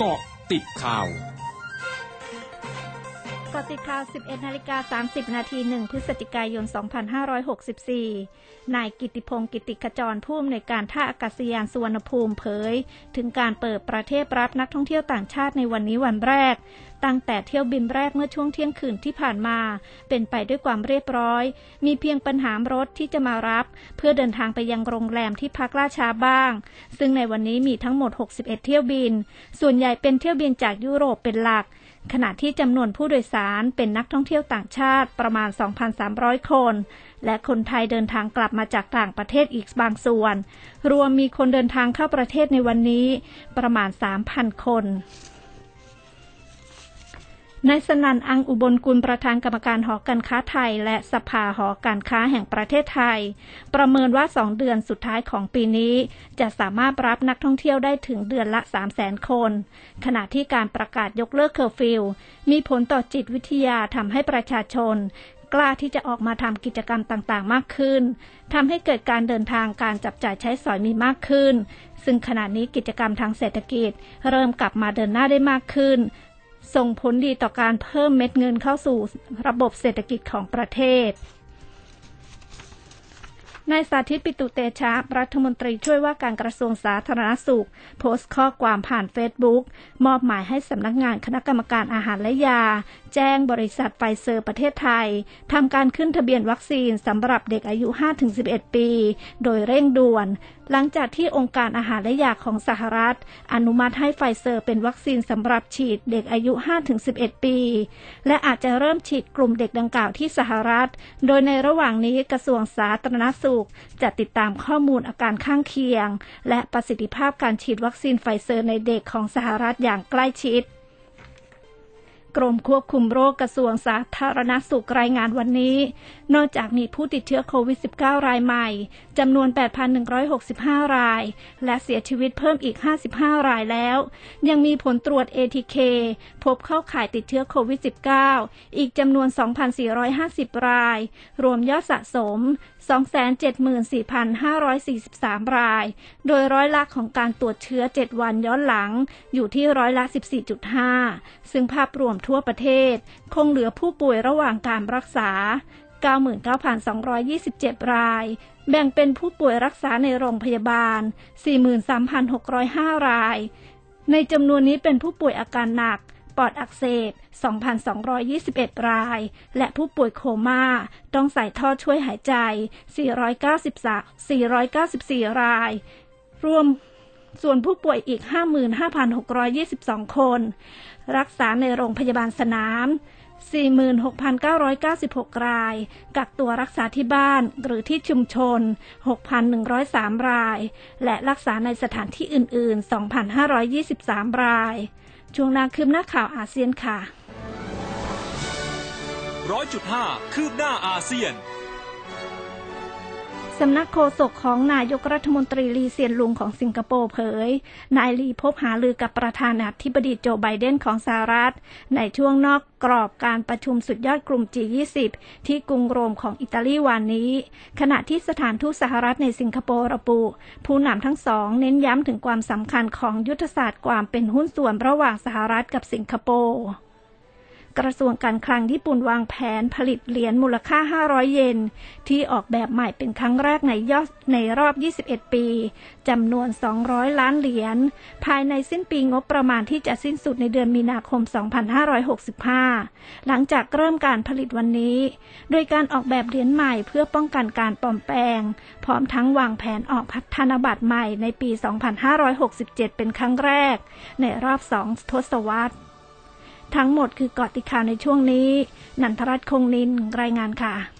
เกาะติดข่าว กติดข่าว 11 นาฬิกา 30 นาที 1 พฤศจิกายน 2564 นายกิติพงศ์กิติขจรผู้อำนวยการท่าอากาศยานสุวรรณภูมิเผย ถึงการเปิดประเทศรับนักท่องเที่ยวต่างชาติในวันนี้วันแรก ตั้งแต่เที่ยวบินแรกเมื่อช่วงเที่ยงคืนที่ผ่านมา เป็นไปด้วยความเรียบร้อย มีเพียงปัญหารถที่จะมารับ เพื่อเดินทางไปยังโรงแรมที่พักล่าช้าบ้าง ซึ่งในวันนี้มีทั้งหมด 61 เที่ยวบิน ส่วนใหญ่เป็นเที่ยวบินจากยุโรปเป็นหลัก ขณะที่จำนวนผู้โดยสารเป็นนักท่องเที่ยวต่างชาติประมาณ 2,300 คน และคนไทยเดินทางกลับมาจากต่างประเทศอีกบางส่วน รวมมีคนเดินทางเข้าประเทศในวันนี้ประมาณ 3,000 คน นายสนันอังอุบลกุลประธานกรรมการหอการค้าไทย และสภาหอการค้าแห่งประเทศไทย ประเมินว่าสองเดือนสุดท้ายของปีนี้ จะสามารถรับนักท่องเที่ยวได้ถึงเดือนละ 3 0 0 0 0 0 คน ขณะที่การประกาศยกเลิกเคอร์ฟิวมีผลต่อจิตวิทยาทำให้ประชาชน กล้าที่จะออกมาทำกิจกรรมต่างๆ มากขึ้นทำให้เกิดการเดินทางการจับจ่ายใช้สอยมีมากขึ้น ซึ่งขณะนี้กิจกรรมทางเศรษฐกิจ เริ่มกลับมาเดินหน้าได้มากขึ้น ส่งผลดีต่อการเพิ่มเม็ดเงินเข้าสู่ระบบเศรษฐกิจของประเทศนายสาธิตปิตุเตชะ รัฐมนตรีช่วยว่าการกระทรวงสาธารณสุข โพสต์ข้อความผ่านเฟซบุ๊กมอบหมายให้สำนักงานคณะกรรมการอาหารและยา แจ้งบริษัทไฟเซอร์ประเทศไทยทำการขึ้นทะเบียนวัคซีนสำหรับเด็กอายุ 5-11 ปี โดยเร่งด่วน หลังจากที่องค์การอาหารและยาของสหรัฐ อนุมัติให้ไฟเซอร์เป็นวัคซีนสำหรับฉีดเด็กอายุ 5-11 ปี และอาจจะเริ่มฉีดกลุ่มเด็กดังกล่าวที่สหรัฐ โดยในระหว่างนี้กระทรวงสาธารณสุข จะติดตามข้อมูลอาการข้างเคียง และประสิทธิภาพการฉีดวัคซีนไฟเซอร์ในเด็กของสหรัฐอย่างใกล้ชิด กรมควบคุมโรคกระทรวงสาธารณสุขรายงานวันนี้ นอกจากมีผู้ติดเชื้อโควิด -19 รายใหม่จำนวน 8,165 ราย และเสียชีวิตเพิ่มอีก 55 รายแล้ว ยังมีผลตรวจ ATK พบเข้าข่ายติดเชื้อโควิด -19 อีกจำนวน 2,450 ราย รวมยอดสะสม 274,543 ราย โดยร้อยละของการตรวจเชื้อ 7 วันย้อนหลัง อยู่ที่ร้อยละ 14.5 ซึ่งภาพรวมทั่วประเทศ คงเหลือผู้ป่วยระหว่างการรักษา 99,227 ราย แบ่งเป็นผู้ป่วยรักษาในโรงพยาบาล 43,605 ราย ในจำนวนนี้เป็นผู้ป่วยอาการหนัก ปอดอักเสบ 2,221 ราย และผู้ป่วยโคมา่า ต้องใส่ท่อช่วยหายใจ 493 494 ราย รวม ส่วนผู้ป่วยอีก 55,622 คน รักษาในโรงพยาบาลสนาม 46,996 ราย กักตัวรักษาที่บ้านหรือที่ชุมชน 6,103 ราย และรักษาในสถานที่อื่น ๆ 2,523 ราย ช่วงนาคืบหน้าข่าวอาเซียนค่ะ ร้อยจุดห้าคืบหน้าอาเซียน สำนักโฆษกของนายกรัฐมนตรีลีเซียนลุงของสิงคโปร์เผย นายลีพบหาลือกับประธานาธิบดีโจไบเดนของสหรัฐ ในช่วงนอกกรอบการประชุมสุดยอดกลุ่ม G20 ที่กรุงโรมของอิตาลีวันนี้ ขณะที่สถานทูตสหรัฐในสิงคโปร์ระบุ ผู้นำทั้งสองเน้นย้ำถึงความสำคัญของยุทธศาสตร์ความเป็นหุ้นส่วนระหว่างสหรัฐกับสิงคโปร์ กระทรวงการคลังญี่ปุ่นวางแผนผลิตเหรียญมูลค่า 500 เยน ที่ออกแบบใหม่เป็นครั้งแรกในยอดในรอบ 21 ปีจำนวน 200 ล้านเหรียญ ภายในสิ้นปีงบประมาณที่จะสิ้นสุดในเดือนมีนาคม 2565 หลังจากเริ่มการผลิตวันนี้ โดยการออกแบบเหรียญใหม่เพื่อป้องกันการปลอมแปลง พร้อมทั้งวางแผนออกพัฒนบัตรใหม่ในปี 2567 เป็นครั้งแรก ในรอบสองทศวรรษ ทั้งหมดคือเกาะติดข่าวในช่วงนี้ นันทรัตน์คงนินรายงานค่ะ